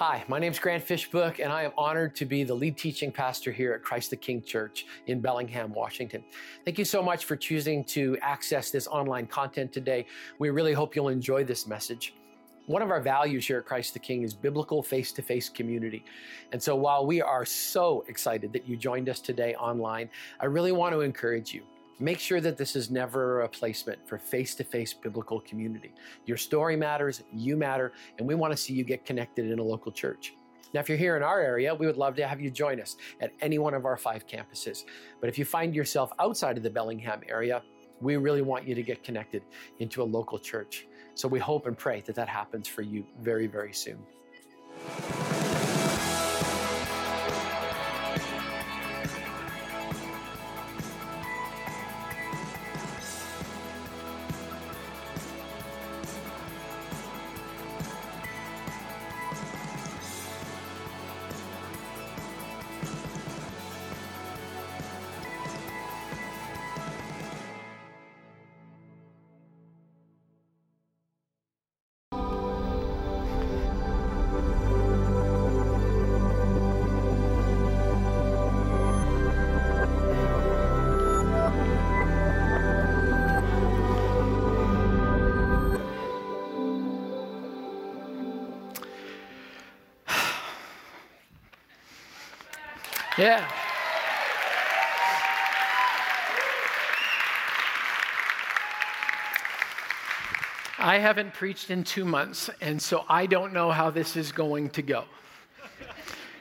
Hi, my name is Grant Fishbook, and I am honored to be the lead teaching pastor here at Christ the King Church in Bellingham, Washington. Thank you so much for choosing to access this online content today. We really hope you'll enjoy this message. One of our values here at Christ the King is biblical face to face community. And so while we are so excited that you joined us today online, I really want to encourage you. Make sure that this is never a replacement for face to face biblical community. Your story matters, you matter, and we want to see you get connected in a local church. Now, if you're here in our area, we would love to have you join us at any one of our five campuses. But if you find yourself outside of the Bellingham area, we really want you to get connected into a local church. So we hope and pray that that happens for you very, very soon. Yeah. I haven't preached in two months, and so I don't know how this is going to go.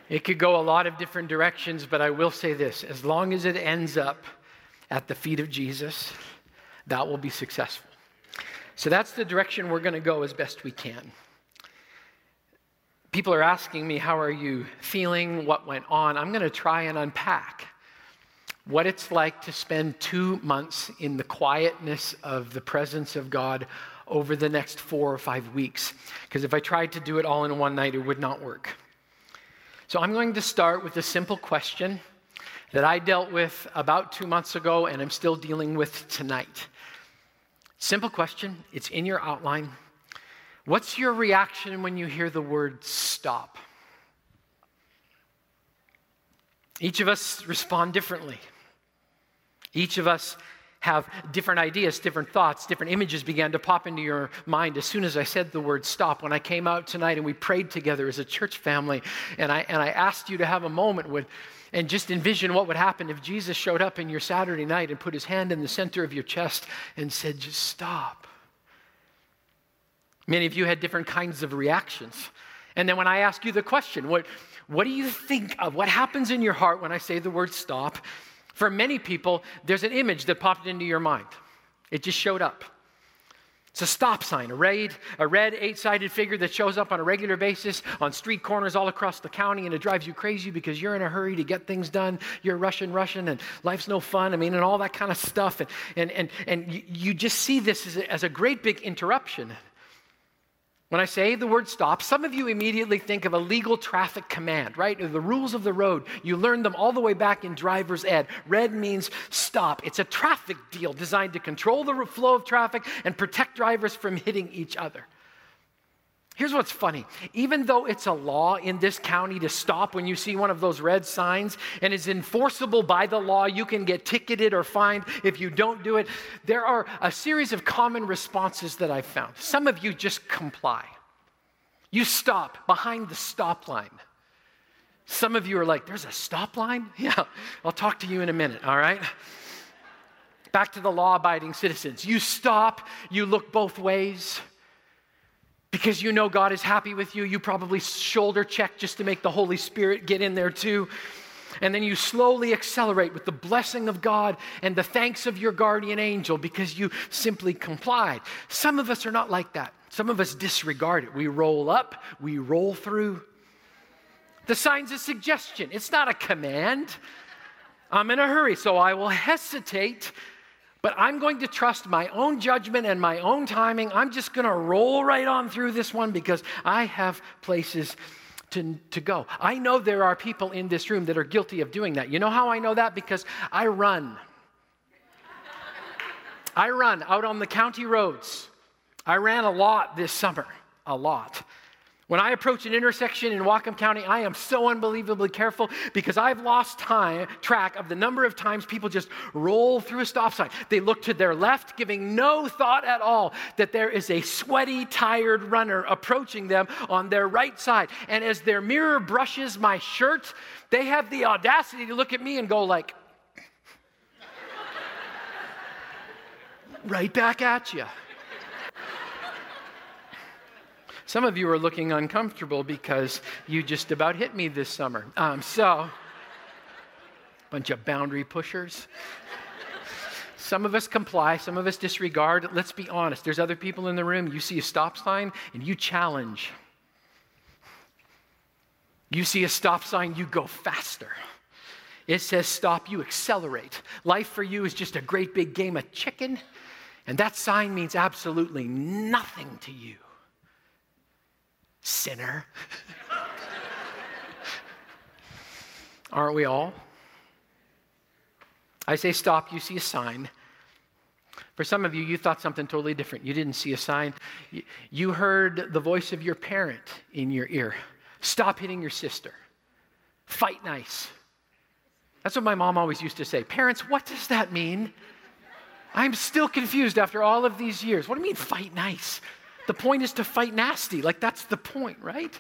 It could go a lot of different directions, but I will say this as long as it ends up at the feet of Jesus, that will be successful. So that's the direction we're going to go as best we can. People are asking me, How are you feeling? What went on? I'm going to try and unpack what it's like to spend two months in the quietness of the presence of God over the next four or five weeks. Because if I tried to do it all in one night, it would not work. So I'm going to start with a simple question that I dealt with about two months ago and I'm still dealing with tonight. Simple question, it's in your outline. What's your reaction when you hear the word stop? Each of us respond differently. Each of us have different ideas, different thoughts, different images began to pop into your mind as soon as I said the word stop. When I came out tonight and we prayed together as a church family, and I, and I asked you to have a moment with, and just envision what would happen if Jesus showed up in your Saturday night and put his hand in the center of your chest and said, just stop. Many of you had different kinds of reactions. And then when I ask you the question, what, what do you think of? What happens in your heart when I say the word stop? For many people, there's an image that popped into your mind. It just showed up. It's a stop sign, a red, a red eight-sided figure that shows up on a regular basis on street corners all across the county, and it drives you crazy because you're in a hurry to get things done. You're rushing, rushing, and life's no fun. I mean, and all that kind of stuff. And, and, and, and you, just see this as a, as a great big interruption. When I say the word stop, some of you immediately think of a legal traffic command, right? The rules of the road. You learned them all the way back in driver's ed. Red means stop. It's a traffic deal designed to control the flow of traffic and protect drivers from hitting each other. Here's what's funny. Even though it's a law in this county to stop when you see one of those red signs and is enforceable by the law, you can get ticketed or fined if you don't do it. There are a series of common responses that I've found. Some of you just comply. You stop behind the stop line. Some of you are like, there's a stop line? Yeah, I'll talk to you in a minute, all right? Back to the law abiding citizens. You stop, you look both ways. Because you know God is happy with you, you probably shoulder check just to make the Holy Spirit get in there too. And then you slowly accelerate with the blessing of God and the thanks of your guardian angel because you simply complied. Some of us are not like that. Some of us disregard it. We roll up, we roll through. The sign's a suggestion, it's not a command. I'm in a hurry, so I will hesitate but I'm going to trust my own judgment and my own timing. I'm just going to roll right on through this one because I have places to, to go. I know there are people in this room that are guilty of doing that. You know how I know that? Because I run. I run out on the county roads. I ran a lot this summer, a lot. When I approach an intersection in Whatcom County, I am so unbelievably careful because I've lost time, track of the number of times people just roll through a stop sign. They look to their left, giving no thought at all that there is a sweaty, tired runner approaching them on their right side. And as their mirror brushes my shirt, they have the audacity to look at me and go like, right back at you. Some of you are looking uncomfortable because you just about hit me this summer. Um, so, bunch of boundary pushers. Some of us comply, some of us disregard. Let's be honest. There's other people in the room. You see a stop sign and you challenge. You see a stop sign, you go faster. It says stop, you accelerate. Life for you is just a great big game of chicken, and that sign means absolutely nothing to you sinner. Aren't we all? I say stop, you see a sign. For some of you, you thought something totally different. You didn't see a sign. You heard the voice of your parent in your ear. Stop hitting your sister. Fight nice. That's what my mom always used to say. Parents, what does that mean? I'm still confused after all of these years. What do you mean, fight nice? The point is to fight nasty. Like, that's the point, right?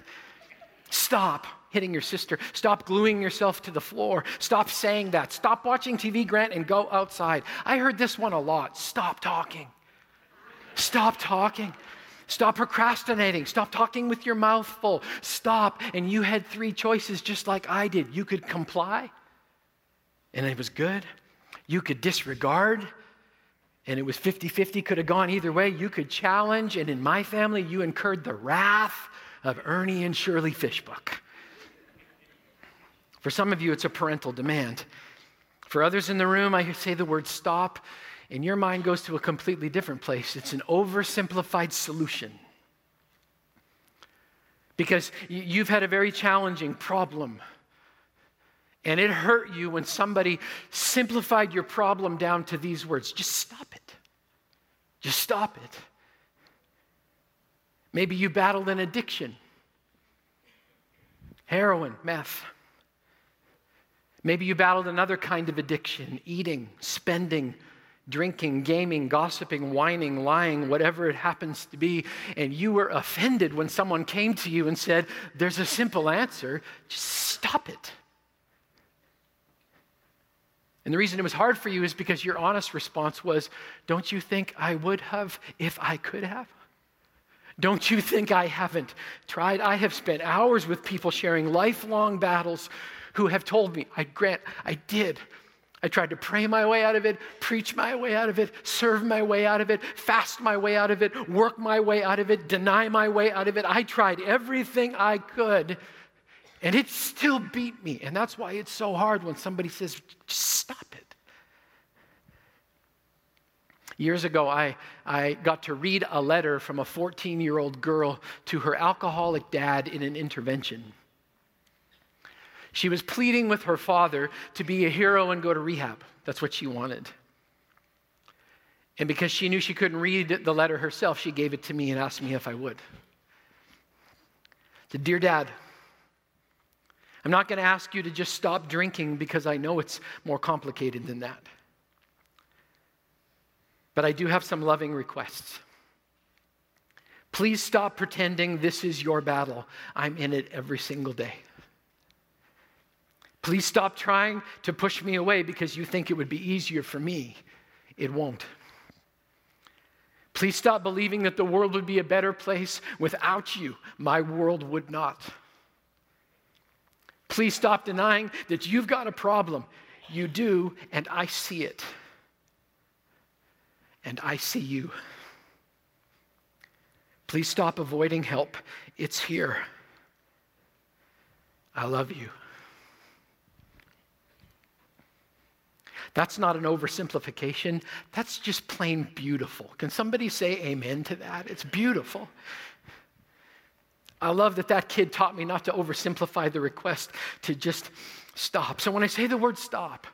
Stop hitting your sister. Stop gluing yourself to the floor. Stop saying that. Stop watching TV, Grant, and go outside. I heard this one a lot. Stop talking. Stop talking. Stop procrastinating. Stop talking with your mouth full. Stop. And you had three choices just like I did. You could comply, and it was good. You could disregard, and it was 50 50, could have gone either way. You could challenge, and in my family, you incurred the wrath of Ernie and Shirley Fishbook. For some of you, it's a parental demand. For others in the room, I say the word stop, and your mind goes to a completely different place. It's an oversimplified solution. Because you've had a very challenging problem and it hurt you when somebody simplified your problem down to these words just stop it. Just stop it. Maybe you battled an addiction heroin, meth. Maybe you battled another kind of addiction eating, spending, drinking, gaming, gossiping, whining, lying, whatever it happens to be, and you were offended when someone came to you and said, There's a simple answer, just stop it. And the reason it was hard for you is because your honest response was, Don't you think I would have if I could have? Don't you think I haven't tried? I have spent hours with people sharing lifelong battles who have told me, I grant, I did. I tried to pray my way out of it, preach my way out of it, serve my way out of it, fast my way out of it, work my way out of it, deny my way out of it. I tried everything I could and it still beat me. And that's why it's so hard when somebody says, stop it. Years ago, I, I got to read a letter from a 14 year old girl to her alcoholic dad in an intervention. She was pleading with her father to be a hero and go to rehab. That's what she wanted. And because she knew she couldn't read the letter herself, she gave it to me and asked me if I would. said, Dear Dad, I'm not going to ask you to just stop drinking because I know it's more complicated than that. But I do have some loving requests. Please stop pretending this is your battle. I'm in it every single day. Please stop trying to push me away because you think it would be easier for me. It won't. Please stop believing that the world would be a better place without you. My world would not. Please stop denying that you've got a problem. You do, and I see it. And I see you. Please stop avoiding help. It's here. I love you. That's not an oversimplification. That's just plain beautiful. Can somebody say amen to that? It's beautiful. I love that that kid taught me not to oversimplify the request, to just stop. So when I say the word stop,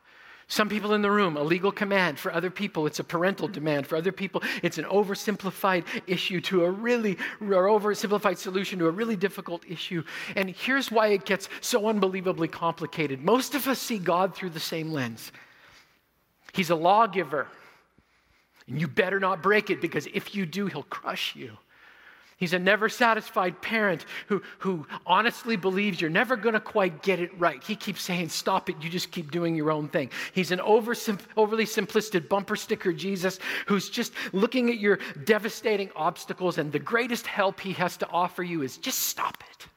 Some people in the room, a legal command. For other people, it's a parental demand. For other people, it's an oversimplified issue to a really, or oversimplified solution to a really difficult issue. And here's why it gets so unbelievably complicated. Most of us see God through the same lens. He's a lawgiver, and you better not break it because if you do, he'll crush you. He's a never satisfied parent who, who honestly believes you're never going to quite get it right. He keeps saying, Stop it, you just keep doing your own thing. He's an over, overly simplistic bumper sticker Jesus who's just looking at your devastating obstacles, and the greatest help he has to offer you is just stop it.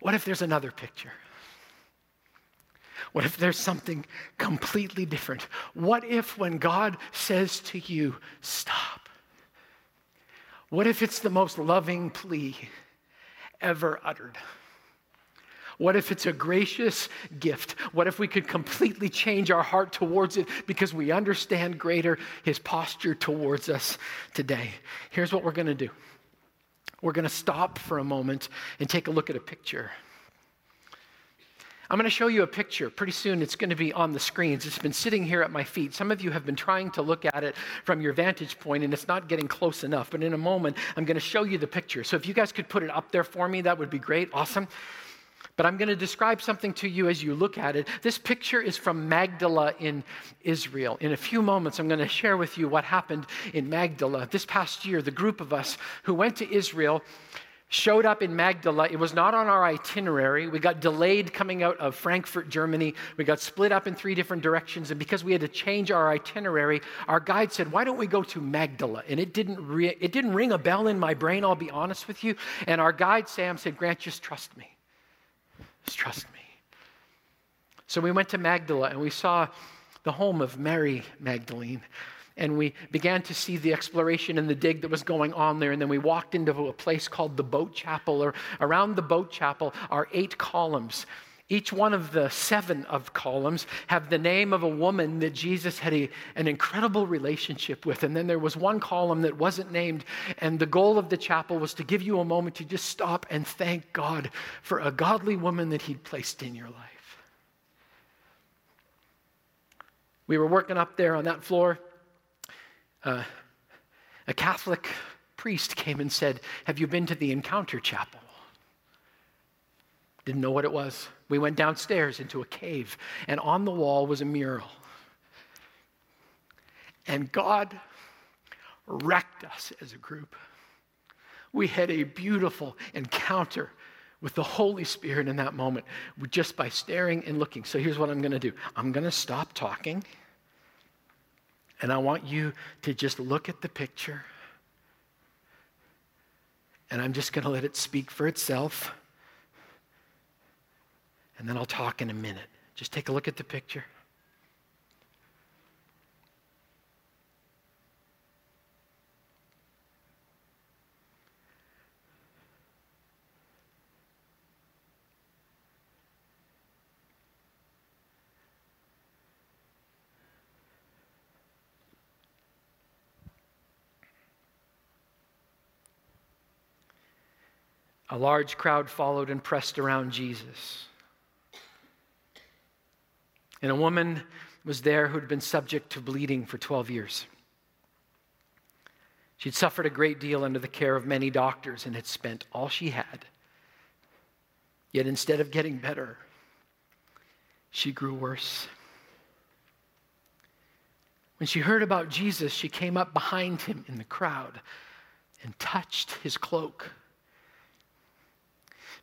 What if there's another picture? What if there's something completely different? What if when God says to you, stop? What if it's the most loving plea ever uttered? What if it's a gracious gift? What if we could completely change our heart towards it because we understand greater his posture towards us today? Here's what we're going to do we're going to stop for a moment and take a look at a picture. I'm going to show you a picture. Pretty soon it's going to be on the screens. It's been sitting here at my feet. Some of you have been trying to look at it from your vantage point and it's not getting close enough. But in a moment, I'm going to show you the picture. So if you guys could put it up there for me, that would be great. Awesome. But I'm going to describe something to you as you look at it. This picture is from Magdala in Israel. In a few moments, I'm going to share with you what happened in Magdala. This past year, the group of us who went to Israel showed up in Magdala. It was not on our itinerary. We got delayed coming out of Frankfurt, Germany. We got split up in three different directions. And because we had to change our itinerary, our guide said, Why don't we go to Magdala? And it didn't, re- it didn't ring a bell in my brain, I'll be honest with you. And our guide, Sam, said, Grant, just trust me. Just trust me. So we went to Magdala and we saw the home of Mary Magdalene and we began to see the exploration and the dig that was going on there. And then we walked into a place called the Boat Chapel, or around the Boat Chapel are eight columns. Each one of the seven of columns have the name of a woman that Jesus had a, an incredible relationship with. And then there was one column that wasn't named. And the goal of the chapel was to give you a moment to just stop and thank God for a godly woman that He'd placed in your life. We were working up there on that floor a Catholic priest came and said, Have you been to the Encounter Chapel? Didn't know what it was. We went downstairs into a cave, and on the wall was a mural. And God wrecked us as a group. We had a beautiful encounter with the Holy Spirit in that moment just by staring and looking. So here's what I'm going to do I'm going to stop talking. And I want you to just look at the picture. And I'm just going to let it speak for itself. And then I'll talk in a minute. Just take a look at the picture. A large crowd followed and pressed around Jesus. And a woman was there who had been subject to bleeding for 12 years. She'd suffered a great deal under the care of many doctors and had spent all she had. Yet instead of getting better, she grew worse. When she heard about Jesus, she came up behind him in the crowd and touched his cloak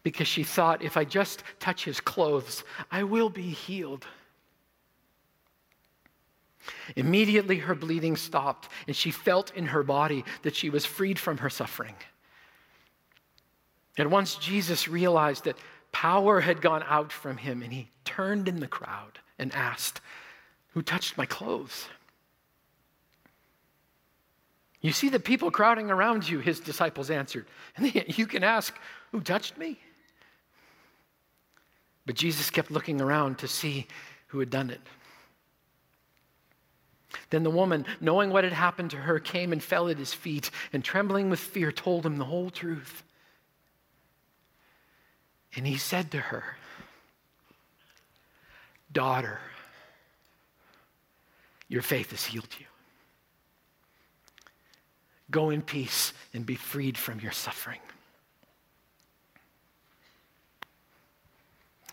because she thought, if I just touch his clothes, I will be healed. Immediately, her bleeding stopped, and she felt in her body that she was freed from her suffering. And once Jesus realized that power had gone out from him, and he turned in the crowd and asked, Who touched my clothes? You see the people crowding around you, his disciples answered. And you can ask, Who touched me? But Jesus kept looking around to see who had done it. Then the woman, knowing what had happened to her, came and fell at his feet, and trembling with fear, told him the whole truth. And he said to her, Daughter, your faith has healed you. Go in peace and be freed from your suffering.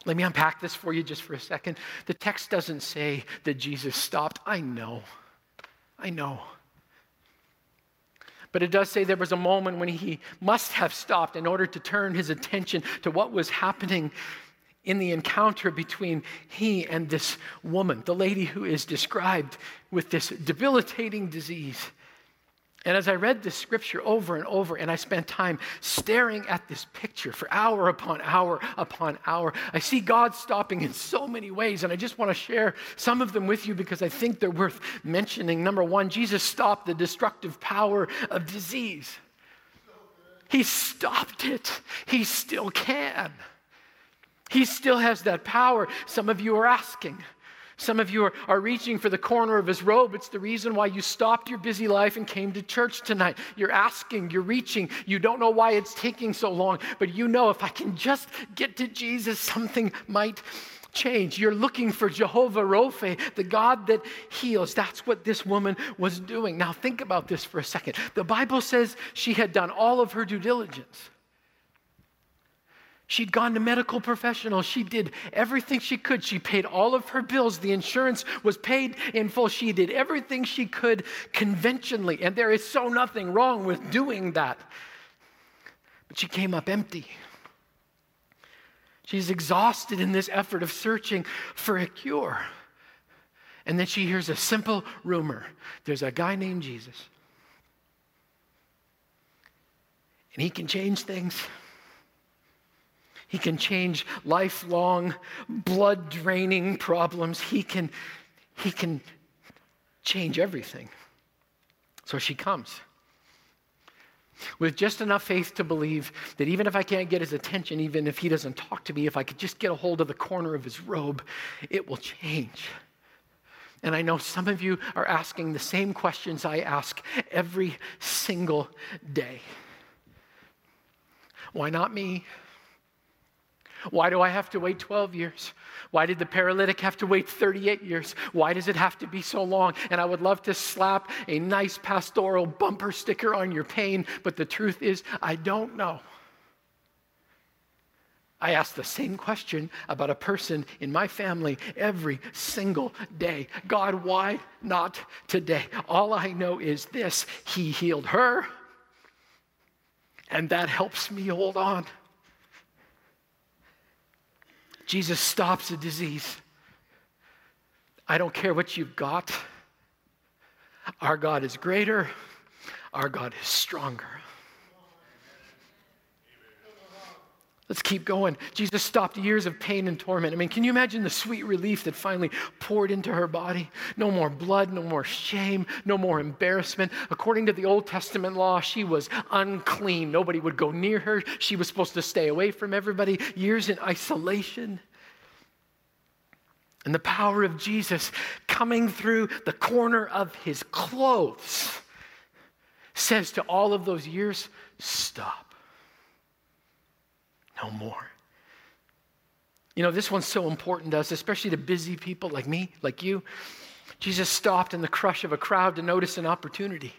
Let me unpack this for you just for a second. The text doesn't say that Jesus stopped. I know. I know. But it does say there was a moment when he must have stopped in order to turn his attention to what was happening in the encounter between he and this woman, the lady who is described with this debilitating disease. And as I read this scripture over and over, and I spent time staring at this picture for hour upon hour upon hour, I see God stopping in so many ways. And I just want to share some of them with you because I think they're worth mentioning. Number one, Jesus stopped the destructive power of disease. He stopped it, He still can. He still has that power. Some of you are asking, some of you are, are reaching for the corner of his robe. It's the reason why you stopped your busy life and came to church tonight. You're asking, you're reaching. You don't know why it's taking so long, but you know if I can just get to Jesus, something might change. You're looking for Jehovah Rophe, the God that heals. That's what this woman was doing. Now, think about this for a second. The Bible says she had done all of her due diligence. She'd gone to medical professionals. She did everything she could. She paid all of her bills. The insurance was paid in full. She did everything she could conventionally. And there is so nothing wrong with doing that. But she came up empty. She's exhausted in this effort of searching for a cure. And then she hears a simple rumor there's a guy named Jesus. And he can change things. He can change lifelong, blood draining problems. He can, he can change everything. So she comes with just enough faith to believe that even if I can't get his attention, even if he doesn't talk to me, if I could just get a hold of the corner of his robe, it will change. And I know some of you are asking the same questions I ask every single day. Why not me? Why do I have to wait 12 years? Why did the paralytic have to wait 38 years? Why does it have to be so long? And I would love to slap a nice pastoral bumper sticker on your pain, but the truth is, I don't know. I ask the same question about a person in my family every single day God, why not today? All I know is this He healed her, and that helps me hold on. Jesus stops a disease. I don't care what you've got. Our God is greater, our God is stronger. Let's keep going. Jesus stopped years of pain and torment. I mean, can you imagine the sweet relief that finally poured into her body? No more blood, no more shame, no more embarrassment. According to the Old Testament law, she was unclean. Nobody would go near her. She was supposed to stay away from everybody, years in isolation. And the power of Jesus coming through the corner of his clothes says to all of those years, stop no more. You know, this one's so important to us, especially to busy people like me, like you. Jesus stopped in the crush of a crowd to notice an opportunity.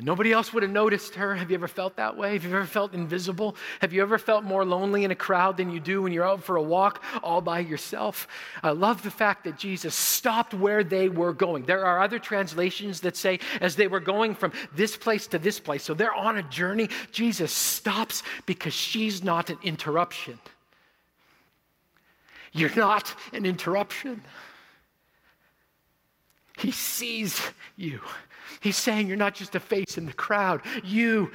Nobody else would have noticed her. Have you ever felt that way? Have you ever felt invisible? Have you ever felt more lonely in a crowd than you do when you're out for a walk all by yourself? I love the fact that Jesus stopped where they were going. There are other translations that say, as they were going from this place to this place, so they're on a journey, Jesus stops because she's not an interruption. You're not an interruption. He sees you. He's saying you're not just a face in the crowd. You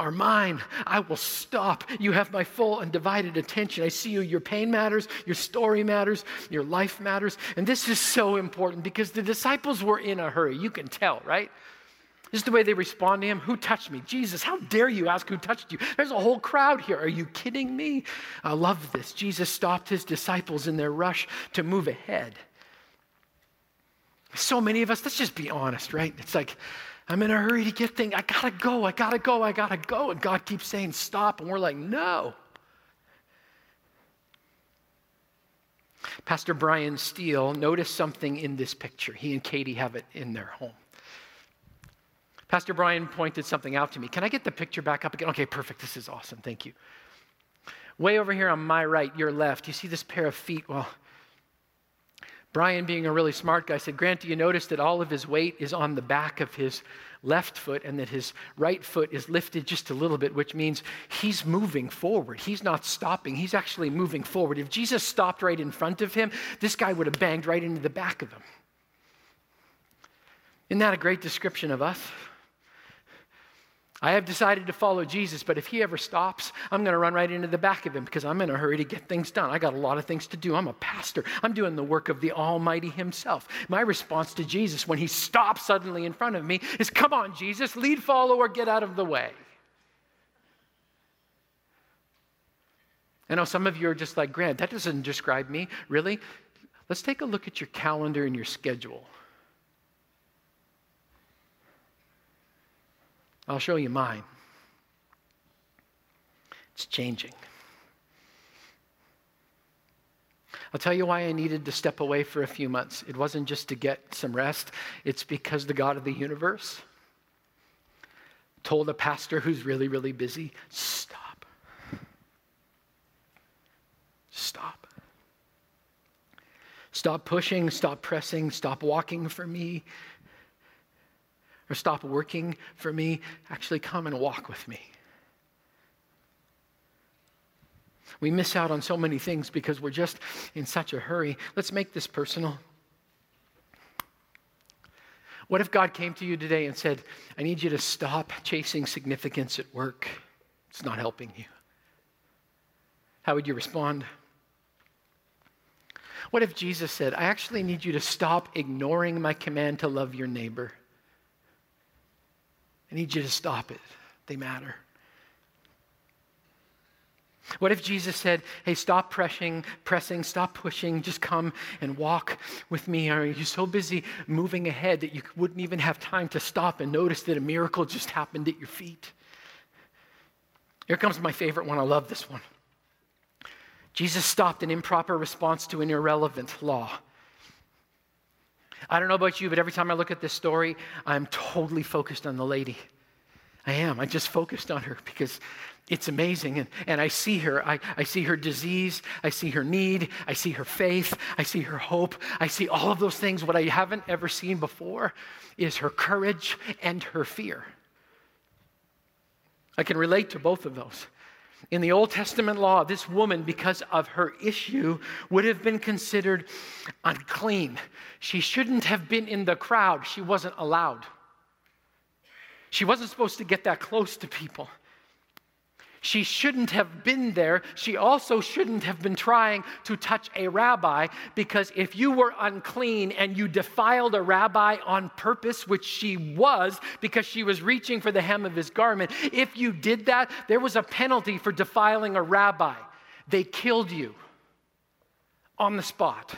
are mine. I will stop. You have my full and divided attention. I see you. Your pain matters. Your story matters. Your life matters. And this is so important because the disciples were in a hurry. You can tell, right? This is the way they respond to him. Who touched me? Jesus, how dare you ask who touched you? There's a whole crowd here. Are you kidding me? I love this. Jesus stopped his disciples in their rush to move ahead. So many of us, let's just be honest, right? It's like, I'm in a hurry to get things. I gotta go, I gotta go, I gotta go. And God keeps saying, stop. And we're like, no. Pastor Brian Steele noticed something in this picture. He and Katie have it in their home. Pastor Brian pointed something out to me. Can I get the picture back up again? Okay, perfect. This is awesome. Thank you. Way over here on my right, your left, you see this pair of feet? Well, Brian, being a really smart guy, said, Grant, do you notice that all of his weight is on the back of his left foot and that his right foot is lifted just a little bit, which means he's moving forward. He's not stopping, he's actually moving forward. If Jesus stopped right in front of him, this guy would have banged right into the back of him. Isn't that a great description of us? I have decided to follow Jesus, but if he ever stops, I'm going to run right into the back of him because I'm in a hurry to get things done. I got a lot of things to do. I'm a pastor. I'm doing the work of the Almighty himself. My response to Jesus when he stops suddenly in front of me is, Come on, Jesus, lead, follow, or get out of the way. I know some of you are just like, Grant, that doesn't describe me. Really? Let's take a look at your calendar and your schedule. I'll show you mine. It's changing. I'll tell you why I needed to step away for a few months. It wasn't just to get some rest, it's because the God of the universe told a pastor who's really, really busy stop. Stop. Stop pushing, stop pressing, stop walking for me, or stop working for me, actually come and walk with me. We miss out on so many things because we're just in such a hurry. Let's make this personal. What if God came to you today and said, I need you to stop chasing significance at work? It's not helping you. How would you respond? What if Jesus said, I actually need you to stop ignoring my command to love your neighbor? I need you to stop it. They matter. What if Jesus said, Hey, stop pressing, pressing, stop pushing, just come and walk with me? Are you so busy moving ahead that you wouldn't even have time to stop and notice that a miracle just happened at your feet? Here comes my favorite one. I love this one. Jesus stopped an improper response to an irrelevant law. I don't know about you, but every time I look at this story, I'm totally focused on the lady. I am. I just focused on her because it's amazing. And, and I see her. I, I see her disease. I see her need. I see her faith. I see her hope. I see all of those things. What I haven't ever seen before is her courage and her fear. I can relate to both of those. In the Old Testament law, this woman, because of her issue, would have been considered unclean. She shouldn't have been in the crowd. She wasn't allowed. She wasn't supposed to get that close to people. She shouldn't have been there. She also shouldn't have been trying to touch a rabbi because if you were unclean and you defiled a rabbi on purpose, which she was because she was reaching for the hem of his garment, if you did that, there was a penalty for defiling a rabbi. They killed you on the spot.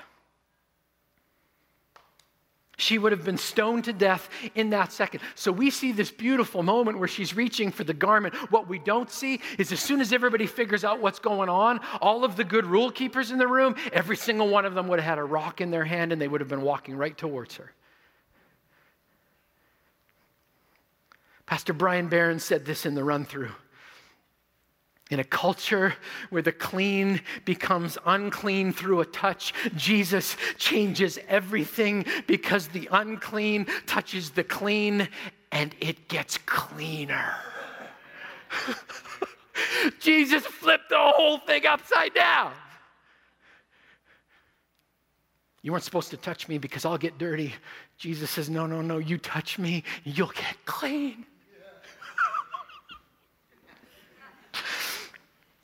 She would have been stoned to death in that second. So we see this beautiful moment where she's reaching for the garment. What we don't see is as soon as everybody figures out what's going on, all of the good rule keepers in the room, every single one of them would have had a rock in their hand and they would have been walking right towards her. Pastor Brian Barron said this in the run through. In a culture where the clean becomes unclean through a touch, Jesus changes everything because the unclean touches the clean and it gets cleaner. Jesus flipped the whole thing upside down. You weren't supposed to touch me because I'll get dirty. Jesus says, No, no, no, you touch me, you'll get clean.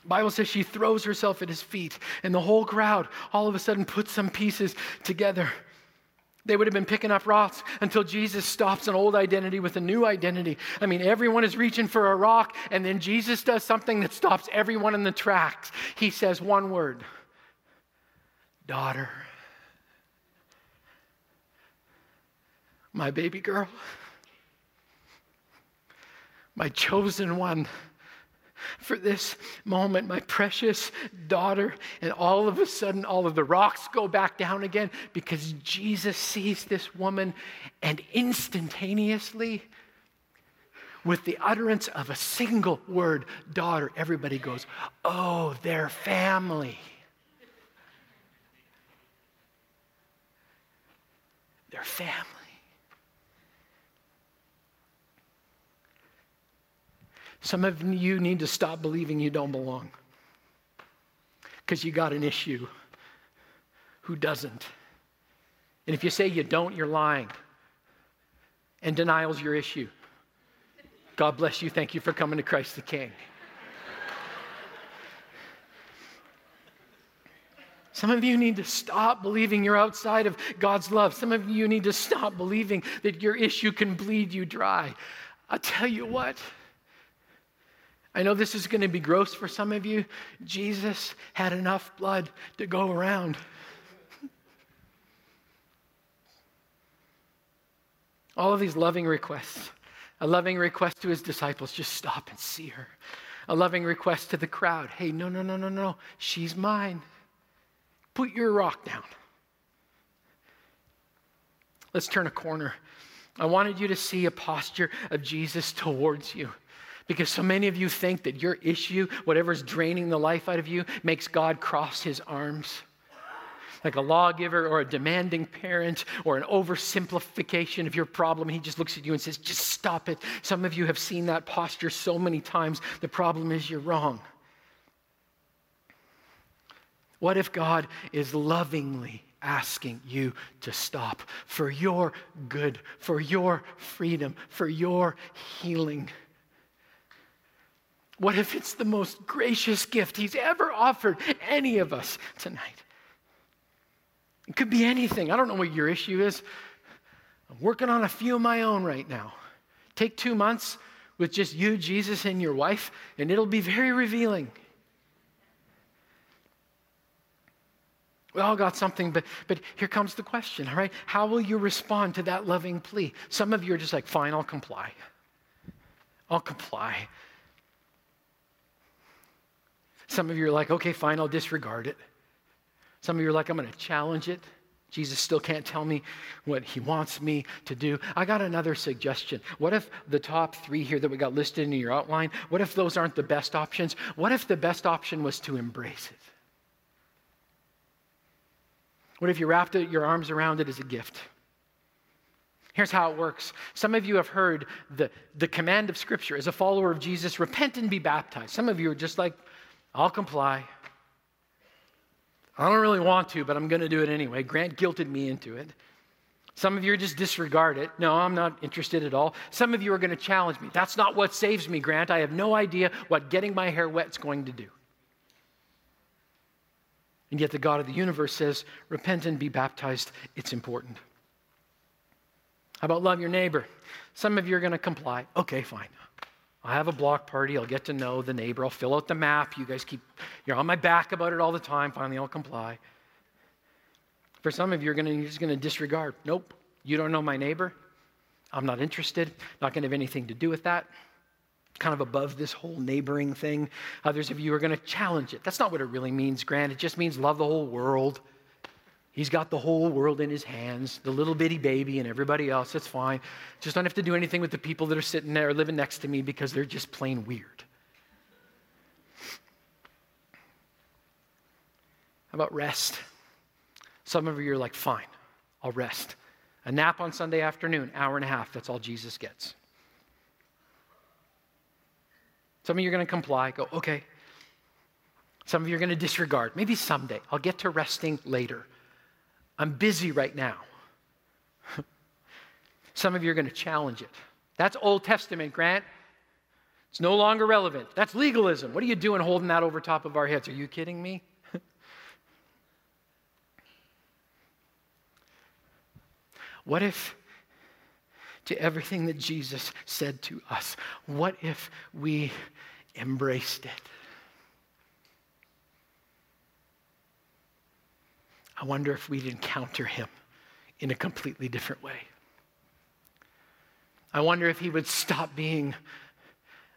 Bible says she throws herself at his feet, and the whole crowd all of a sudden puts some pieces together. They would have been picking up rocks until Jesus stops an old identity with a new identity. I mean, everyone is reaching for a rock, and then Jesus does something that stops everyone in the tracks. He says one word Daughter, my baby girl, my chosen one for this moment, my precious daughter. And all of a sudden, all of the rocks go back down again because Jesus sees this woman, and instantaneously, with the utterance of a single word, daughter, everybody goes, Oh, they're family. They're family. Some of you need to stop believing you don't belong because you got an issue. Who doesn't? And if you say you don't, you're lying. And denial's your issue. God bless you. Thank you for coming to Christ the King. Some of you need to stop believing you're outside of God's love. Some of you need to stop believing that your issue can bleed you dry. I'll tell you what. I know this is going to be gross for some of you. Jesus had enough blood to go around. All of these loving requests. A loving request to his disciples just stop and see her. A loving request to the crowd hey, no, no, no, no, no. She's mine. Put your rock down. Let's turn a corner. I wanted you to see a posture of Jesus towards you. Because so many of you think that your issue, whatever's draining the life out of you, makes God cross his arms. Like a lawgiver or a demanding parent or an oversimplification of your problem. He just looks at you and says, just stop it. Some of you have seen that posture so many times. The problem is you're wrong. What if God is lovingly asking you to stop for your good, for your freedom, for your healing? What if it's the most gracious gift He's ever offered any of us tonight? It could be anything. I don't know what your issue is. I'm working on a few of my own right now. Take two months with just you, Jesus, and your wife, and it'll be very revealing. We all got something, but, but here comes the question, all right? How will you respond to that loving plea? Some of you are just like, fine, I'll comply. I'll comply. Some of you are like, okay, fine, I'll disregard it. Some of you are like, I'm going to challenge it. Jesus still can't tell me what he wants me to do. I got another suggestion. What if the top three here that we got listed in your outline, what if those aren't the best options? What if the best option was to embrace it? What if you wrapped it, your arms around it as a gift? Here's how it works. Some of you have heard the, the command of Scripture as a follower of Jesus repent and be baptized. Some of you are just like, I'll comply. I don't really want to, but I'm going to do it anyway. Grant guilted me into it. Some of you are just disregard it. No, I'm not interested at all. Some of you are going to challenge me. That's not what saves me, Grant. I have no idea what getting my hair wet is going to do. And yet, the God of the universe says, repent and be baptized. It's important. How about love your neighbor? Some of you are going to comply. Okay, fine. I'll have a block party. I'll get to know the neighbor. I'll fill out the map. You guys keep, you're on my back about it all the time. Finally, I'll comply. For some of you, you're, gonna, you're just going to disregard. Nope, you don't know my neighbor. I'm not interested. Not going to have anything to do with that kind of above this whole neighboring thing. Others of you are going to challenge it. That's not what it really means, Grant. It just means love the whole world. He's got the whole world in his hands, the little bitty baby and everybody else. That's fine. Just don't have to do anything with the people that are sitting there living next to me because they're just plain weird. How about rest? Some of you are like, fine, I'll rest. A nap on Sunday afternoon, hour and a half, that's all Jesus gets. Some of you are going to comply, go, okay. Some of you are going to disregard. Maybe someday. I'll get to resting later. I'm busy right now. Some of you are going to challenge it. That's Old Testament, Grant. It's no longer relevant. That's legalism. What are you doing holding that over top of our heads? Are you kidding me? what if to everything that Jesus said to us. What if we embraced it? I wonder if we'd encounter him in a completely different way. I wonder if he would stop being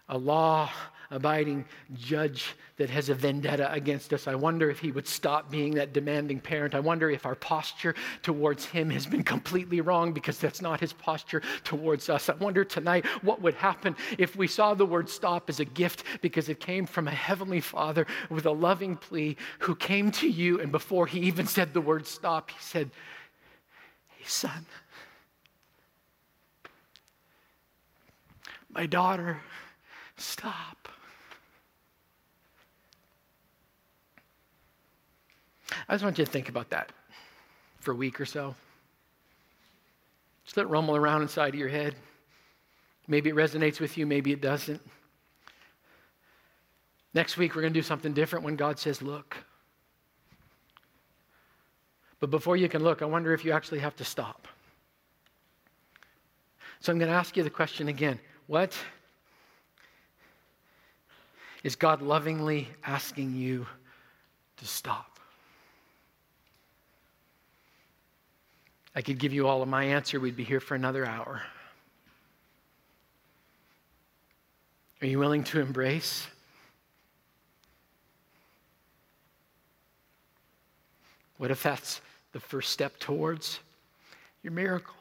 a law abiding judge that has a vendetta against us. I wonder if he would stop being that demanding parent. I wonder if our posture towards him has been completely wrong because that's not his posture towards us. I wonder tonight what would happen if we saw the word stop as a gift because it came from a heavenly father with a loving plea who came to you and before he even said the word stop, he said, Hey, son. My daughter, stop. I just want you to think about that for a week or so. Just let it rumble around inside of your head. Maybe it resonates with you, maybe it doesn't. Next week, we're going to do something different when God says, Look. But before you can look, I wonder if you actually have to stop. So I'm going to ask you the question again what is God lovingly asking you to stop? I could give you all of my answer, we'd be here for another hour. Are you willing to embrace? What if that's the first step towards your miracle?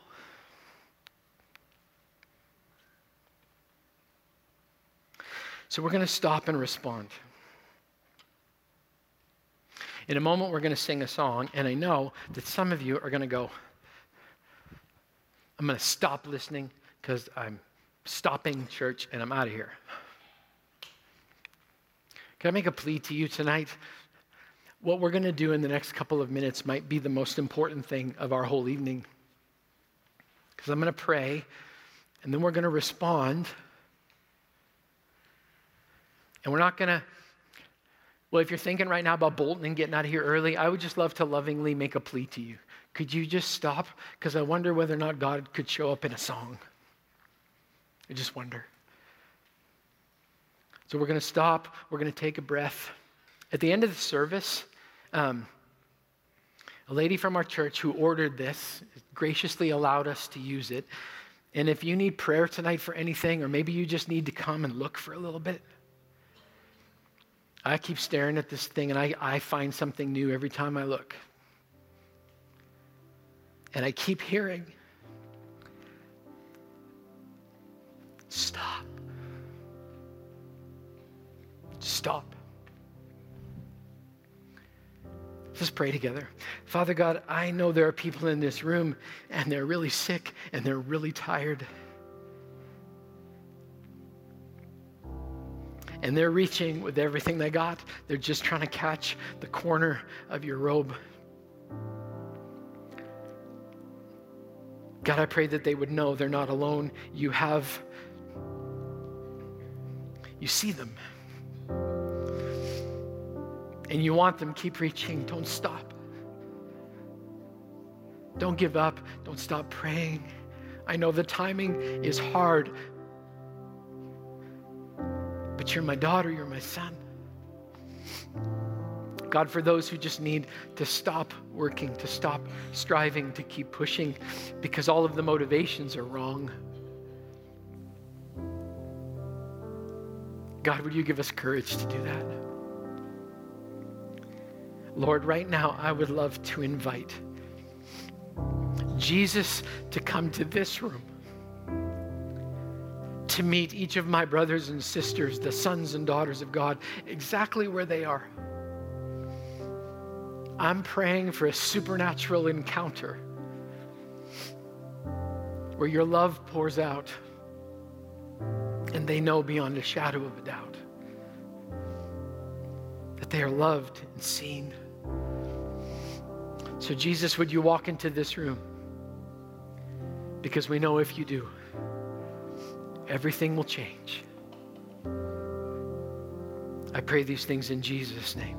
So we're going to stop and respond. In a moment, we're going to sing a song, and I know that some of you are going to go, I'm going to stop listening because I'm stopping church and I'm out of here. Can I make a plea to you tonight? What we're going to do in the next couple of minutes might be the most important thing of our whole evening. Because I'm going to pray, and then we're going to respond. And we're not going to, well, if you're thinking right now about bolting and getting out of here early, I would just love to lovingly make a plea to you. Could you just stop? Because I wonder whether or not God could show up in a song. I just wonder. So we're going to stop. We're going to take a breath. At the end of the service, um, a lady from our church who ordered this graciously allowed us to use it. And if you need prayer tonight for anything, or maybe you just need to come and look for a little bit, I keep staring at this thing and I, I find something new every time I look. And I keep hearing, stop. Stop. Let's pray together. Father God, I know there are people in this room and they're really sick and they're really tired. and they're reaching with everything they got. They're just trying to catch the corner of your robe. God, I pray that they would know they're not alone. You have, you see them. And you want them, keep reaching, don't stop. Don't give up, don't stop praying. I know the timing is hard, but you're my daughter, you're my son. God, for those who just need to stop working, to stop striving, to keep pushing because all of the motivations are wrong. God, would you give us courage to do that? Lord, right now, I would love to invite Jesus to come to this room to meet each of my brothers and sisters, the sons and daughters of God, exactly where they are. I'm praying for a supernatural encounter where your love pours out and they know beyond a shadow of a doubt that they are loved and seen. So, Jesus, would you walk into this room? Because we know if you do, everything will change. I pray these things in Jesus' name.